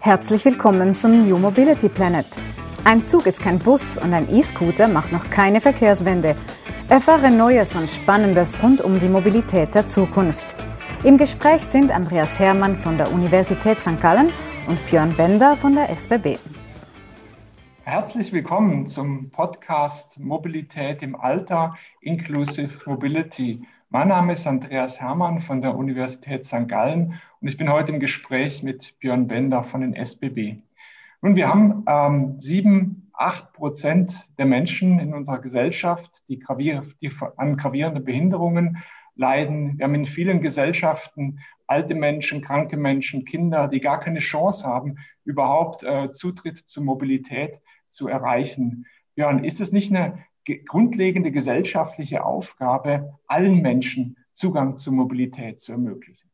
Herzlich willkommen zum New Mobility Planet. Ein Zug ist kein Bus und ein E-Scooter macht noch keine Verkehrswende. Erfahre Neues und Spannendes rund um die Mobilität der Zukunft. Im Gespräch sind Andreas Hermann von der Universität St. Gallen und Björn Bender von der SBB. Herzlich willkommen zum Podcast Mobilität im Alter, Inclusive Mobility. Mein Name ist Andreas Hermann von der Universität St. Gallen und ich bin heute im Gespräch mit Björn Bender von den SBB. Nun, wir haben ähm, sieben, acht Prozent der Menschen in unserer Gesellschaft, die, gravier die an gravierenden Behinderungen leiden. Wir haben in vielen Gesellschaften alte Menschen, kranke Menschen, Kinder, die gar keine Chance haben, überhaupt äh, Zutritt zur Mobilität zu erreichen. Björn, ist es nicht eine grundlegende gesellschaftliche Aufgabe, allen Menschen Zugang zur Mobilität zu ermöglichen.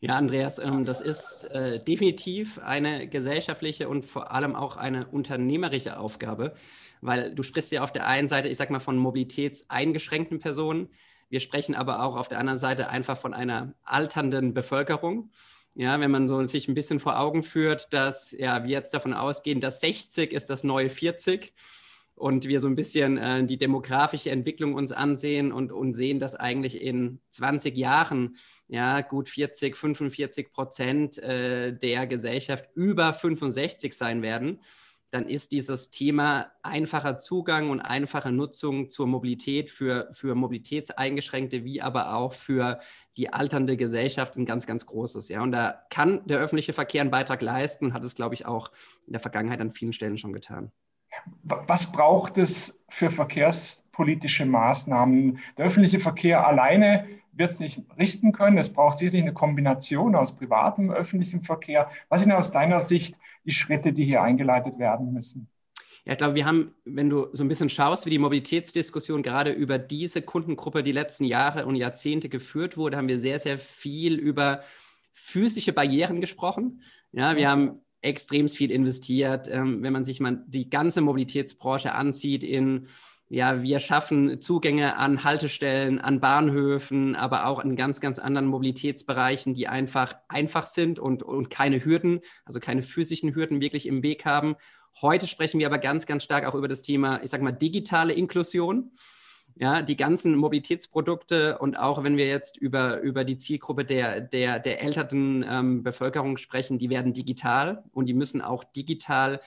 Ja, Andreas, ähm, das ist äh, definitiv eine gesellschaftliche und vor allem auch eine unternehmerische Aufgabe, weil du sprichst ja auf der einen Seite, ich sag mal, von mobilitätseingeschränkten Personen. Wir sprechen aber auch auf der anderen Seite einfach von einer alternden Bevölkerung. Ja, wenn man so sich ein bisschen vor Augen führt, dass ja, wir jetzt davon ausgehen, dass 60 ist das neue 40 und wir so ein bisschen äh, die demografische Entwicklung uns ansehen und, und sehen, dass eigentlich in 20 Jahren ja gut 40, 45 Prozent äh, der Gesellschaft über 65 sein werden, dann ist dieses Thema einfacher Zugang und einfache Nutzung zur Mobilität für, für Mobilitätseingeschränkte wie aber auch für die alternde Gesellschaft ein ganz, ganz großes. Ja. Und da kann der öffentliche Verkehr einen Beitrag leisten und hat es, glaube ich, auch in der Vergangenheit an vielen Stellen schon getan. Was braucht es für verkehrspolitische Maßnahmen? Der öffentliche Verkehr alleine wird es nicht richten können. Es braucht sicherlich eine Kombination aus privatem und öffentlichem Verkehr. Was sind aus deiner Sicht die Schritte, die hier eingeleitet werden müssen? Ja, ich glaube, wir haben, wenn du so ein bisschen schaust, wie die Mobilitätsdiskussion gerade über diese Kundengruppe die letzten Jahre und Jahrzehnte geführt wurde, haben wir sehr, sehr viel über physische Barrieren gesprochen. Ja, wir haben extrem viel investiert. Ähm, wenn man sich mal die ganze Mobilitätsbranche ansieht in ja, wir schaffen Zugänge an Haltestellen, an Bahnhöfen, aber auch in ganz, ganz anderen Mobilitätsbereichen, die einfach einfach sind und, und keine Hürden, also keine physischen Hürden wirklich im Weg haben. Heute sprechen wir aber ganz, ganz stark auch über das Thema, ich sage mal, digitale Inklusion. Ja, die ganzen Mobilitätsprodukte und auch wenn wir jetzt über, über die Zielgruppe der, der, der älteren ähm, Bevölkerung sprechen, die werden digital und die müssen auch digital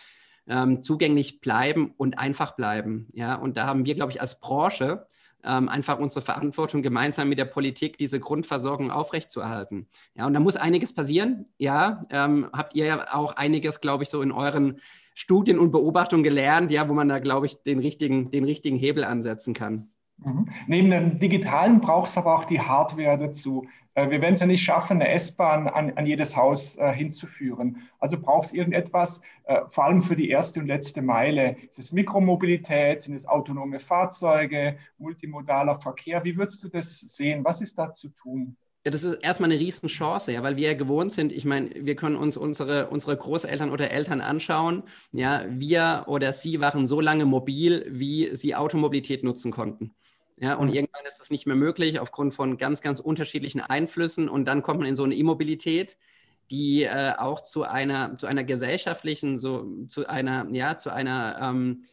ähm, zugänglich bleiben und einfach bleiben. Ja, und da haben wir, glaube ich, als Branche ähm, einfach unsere Verantwortung, gemeinsam mit der Politik diese Grundversorgung aufrechtzuerhalten. Ja, und da muss einiges passieren. Ja, ähm, habt ihr ja auch einiges, glaube ich, so in euren Studien und Beobachtungen gelernt, ja, wo man da, glaube ich, den richtigen, den richtigen Hebel ansetzen kann. Mhm. Neben dem Digitalen brauchst du aber auch die Hardware dazu. Äh, wir werden es ja nicht schaffen, eine S-Bahn an, an, jedes Haus äh, hinzuführen. Also brauchst du irgendetwas, äh, vor allem für die erste und letzte Meile. Ist es Mikromobilität, sind es autonome Fahrzeuge, multimodaler Verkehr? Wie würdest du das sehen? Was ist da zu tun? Ja, das ist erstmal eine Riesenchance, ja, weil wir ja gewohnt sind. Ich meine, wir können uns unsere, unsere Großeltern oder Eltern anschauen. Ja, wir oder sie waren so lange mobil, wie sie Automobilität nutzen konnten. Ja, und mhm. irgendwann ist es nicht mehr möglich aufgrund von ganz, ganz unterschiedlichen Einflüssen. Und dann kommt man in so eine Immobilität, die äh, auch zu einer, zu einer gesellschaftlichen, so zu einer, ja, zu einer ähm,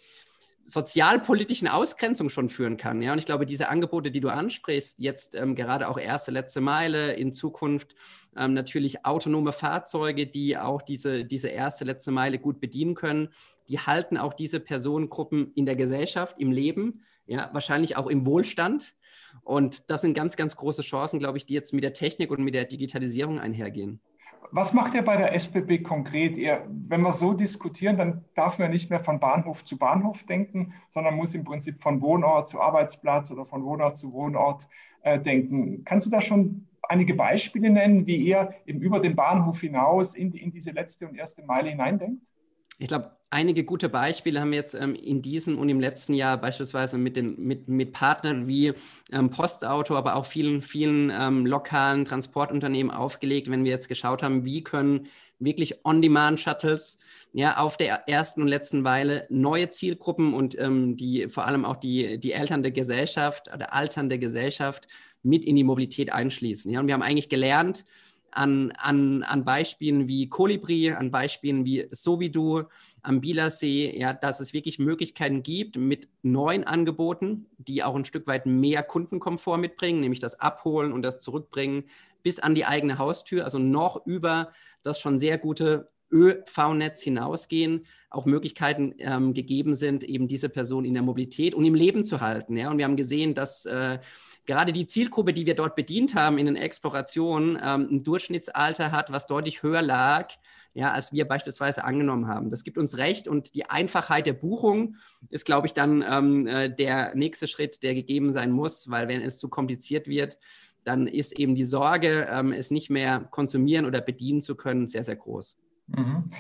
sozialpolitischen Ausgrenzung schon führen kann. Ja, und ich glaube, diese Angebote, die du ansprichst, jetzt ähm, gerade auch erste, letzte Meile, in Zukunft ähm, natürlich autonome Fahrzeuge, die auch diese, diese erste, letzte Meile gut bedienen können, die halten auch diese Personengruppen in der Gesellschaft, im Leben ja, wahrscheinlich auch im Wohlstand. Und das sind ganz, ganz große Chancen, glaube ich, die jetzt mit der Technik und mit der Digitalisierung einhergehen. Was macht ihr bei der SBB konkret? Ihr, wenn wir so diskutieren, dann darf man nicht mehr von Bahnhof zu Bahnhof denken, sondern muss im Prinzip von Wohnort zu Arbeitsplatz oder von Wohnort zu Wohnort äh, denken. Kannst du da schon einige Beispiele nennen, wie ihr eben über den Bahnhof hinaus in, in diese letzte und erste Meile hineindenkt? Ich glaube, einige gute Beispiele haben wir jetzt ähm, in diesem und im letzten Jahr beispielsweise mit, den, mit, mit Partnern wie ähm, Postauto, aber auch vielen, vielen ähm, lokalen Transportunternehmen aufgelegt, wenn wir jetzt geschaut haben, wie können wirklich On-Demand-Shuttles ja, auf der ersten und letzten Weile neue Zielgruppen und ähm, die vor allem auch die, die Eltern der Gesellschaft oder alternde Gesellschaft mit in die Mobilität einschließen. Ja? Und wir haben eigentlich gelernt, an, an, an Beispielen wie Colibri, an Beispielen wie Sovidu, am Bielersee, ja, dass es wirklich Möglichkeiten gibt mit neuen Angeboten, die auch ein Stück weit mehr Kundenkomfort mitbringen, nämlich das Abholen und das Zurückbringen bis an die eigene Haustür, also noch über das schon sehr gute ÖV-Netz hinausgehen, auch Möglichkeiten ähm, gegeben sind, eben diese Person in der Mobilität und im Leben zu halten. Ja? Und wir haben gesehen, dass äh, gerade die Zielgruppe, die wir dort bedient haben in den Explorationen, ähm, ein Durchschnittsalter hat, was deutlich höher lag, ja, als wir beispielsweise angenommen haben. Das gibt uns recht und die Einfachheit der Buchung ist, glaube ich, dann ähm, äh, der nächste Schritt, der gegeben sein muss, weil wenn es zu kompliziert wird, dann ist eben die Sorge, ähm, es nicht mehr konsumieren oder bedienen zu können, sehr, sehr groß. Mhm.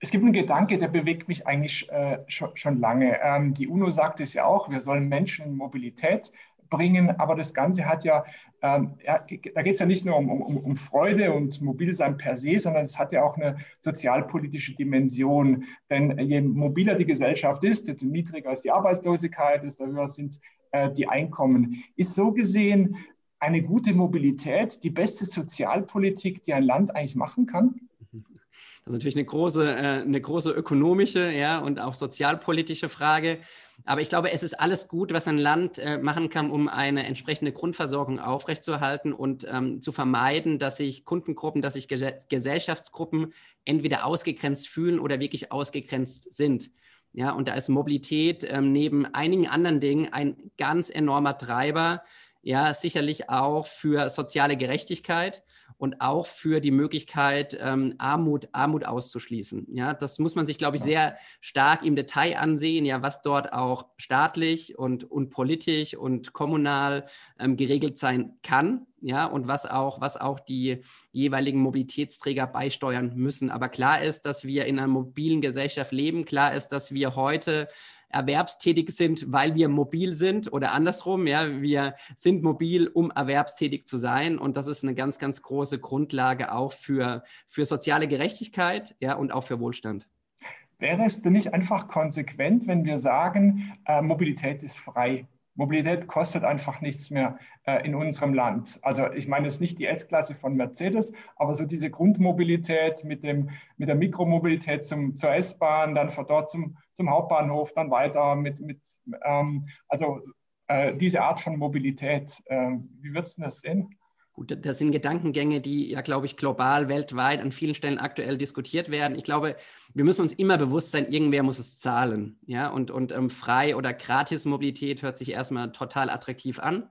Es gibt einen Gedanke, der bewegt mich eigentlich äh, schon, schon, lange. Ähm, die UNO sagt es ja auch, wir sollen Menschen in Mobilität bringen, aber das Ganze hat ja, ähm, ja da geht es ja nicht nur um, um, um Freude und Mobilsein per se, sondern es hat ja auch eine sozialpolitische Dimension. Denn je mobiler die Gesellschaft ist, desto niedriger ist die Arbeitslosigkeit, desto höher sind äh, die Einkommen. Ist so gesehen eine gute Mobilität die beste Sozialpolitik, die ein Land eigentlich machen kann? Das ist natürlich eine große, äh, eine große ökonomische ja, und auch sozialpolitische Frage. Aber ich glaube, es ist alles gut, was ein Land äh, machen kann, um eine entsprechende Grundversorgung aufrechtzuerhalten und ähm, zu vermeiden, dass sich Kundengruppen, dass sich Ges Gesellschaftsgruppen entweder ausgegrenzt fühlen oder wirklich ausgegrenzt sind. Ja, und da ist Mobilität ähm, neben einigen anderen Dingen ein ganz enormer Treiber, ja, sicherlich auch für soziale Gerechtigkeit und auch für die Möglichkeit, ähm, Armut, Armut auszuschließen. Ja, das muss man sich, glaube ich, sehr stark im Detail ansehen, ja, was dort auch staatlich und, und politisch und kommunal ähm, geregelt sein kann, ja, und was auch, was auch die jeweiligen Mobilitätsträger beisteuern müssen. Aber klar ist, dass wir in einer mobilen Gesellschaft leben. Klar ist, dass wir heute erwerbstätig sind, weil wir mobil sind oder andersrum, ja, wir sind mobil, um erwerbstätig zu sein und das ist eine ganz, ganz große Grundlage auch für, für soziale Gerechtigkeit, ja, und auch für Wohlstand. Wäre es denn nicht einfach konsequent, wenn wir sagen, äh, Mobilität ist frei? Mobilität kostet einfach nichts mehr äh, in unserem Land. Also ich meine es ist nicht die S-Klasse von Mercedes, aber so diese Grundmobilität mit, dem, mit der Mikromobilität zum, zur S-Bahn, dann von dort zum, zum Hauptbahnhof, dann weiter mit, mit ähm, also äh, diese Art von Mobilität. Äh, wie würdest du das sehen? Gut, das sind Gedankengänge, die ja, glaube ich, global, weltweit an vielen Stellen aktuell diskutiert werden. Ich glaube, wir müssen uns immer bewusst sein, irgendwer muss es zahlen. Ja, und, und ähm, frei oder gratis Mobilität hört sich erstmal total attraktiv an.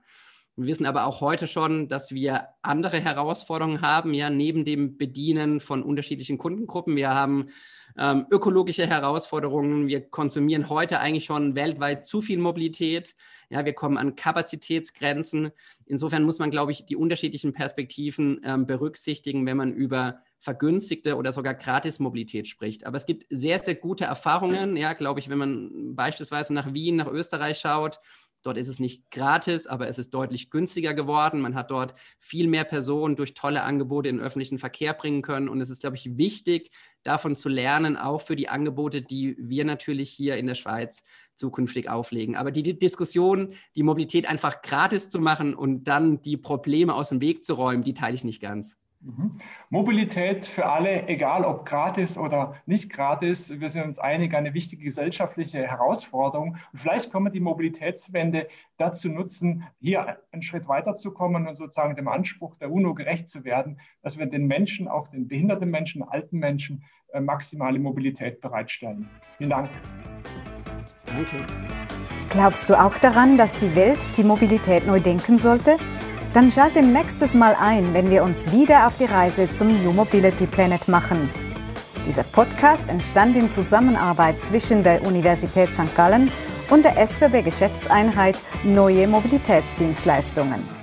Wir wissen aber auch heute schon, dass wir andere Herausforderungen haben, ja, neben dem Bedienen von unterschiedlichen Kundengruppen. Wir haben ähm, ökologische Herausforderungen. Wir konsumieren heute eigentlich schon weltweit zu viel Mobilität. Ja, wir kommen an Kapazitätsgrenzen. Insofern muss man, glaube ich, die unterschiedlichen Perspektiven ähm, berücksichtigen, wenn man über vergünstigte oder sogar Gratis-Mobilität spricht. Aber es gibt sehr, sehr gute Erfahrungen, ja, glaube ich, wenn man beispielsweise nach Wien, nach Österreich schaut, Dort ist es nicht gratis, aber es ist deutlich günstiger geworden. Man hat dort viel mehr Personen durch tolle Angebote in den öffentlichen Verkehr bringen können. Und es ist, glaube ich, wichtig, davon zu lernen, auch für die Angebote, die wir natürlich hier in der Schweiz zukünftig auflegen. Aber die, die Diskussion, die Mobilität einfach gratis zu machen und dann die Probleme aus dem Weg zu räumen, die teile ich nicht ganz. Mhm. Mobilität für alle, egal ob gratis oder nicht gratis, wir sind uns einig, eine wichtige gesellschaftliche Herausforderung. Und vielleicht können wir die Mobilitätswende dazu nutzen, hier einen Schritt weiterzukommen und sozusagen dem Anspruch der UNO gerecht zu werden, dass wir den Menschen, auch den behinderten Menschen, alten Menschen, äh, maximale Mobilität bereitstellen. Vielen Dank. Danke. Glaubst du auch daran, dass die Welt die Mobilität neu denken sollte? Dann schalte nächstes Mal ein, wenn wir uns wieder auf die Reise zum New Mobility Planet machen. Dieser Podcast entstand in Zusammenarbeit zwischen der Universität St. Gallen und der SBB Geschäftseinheit Neue Mobilitätsdienstleistungen.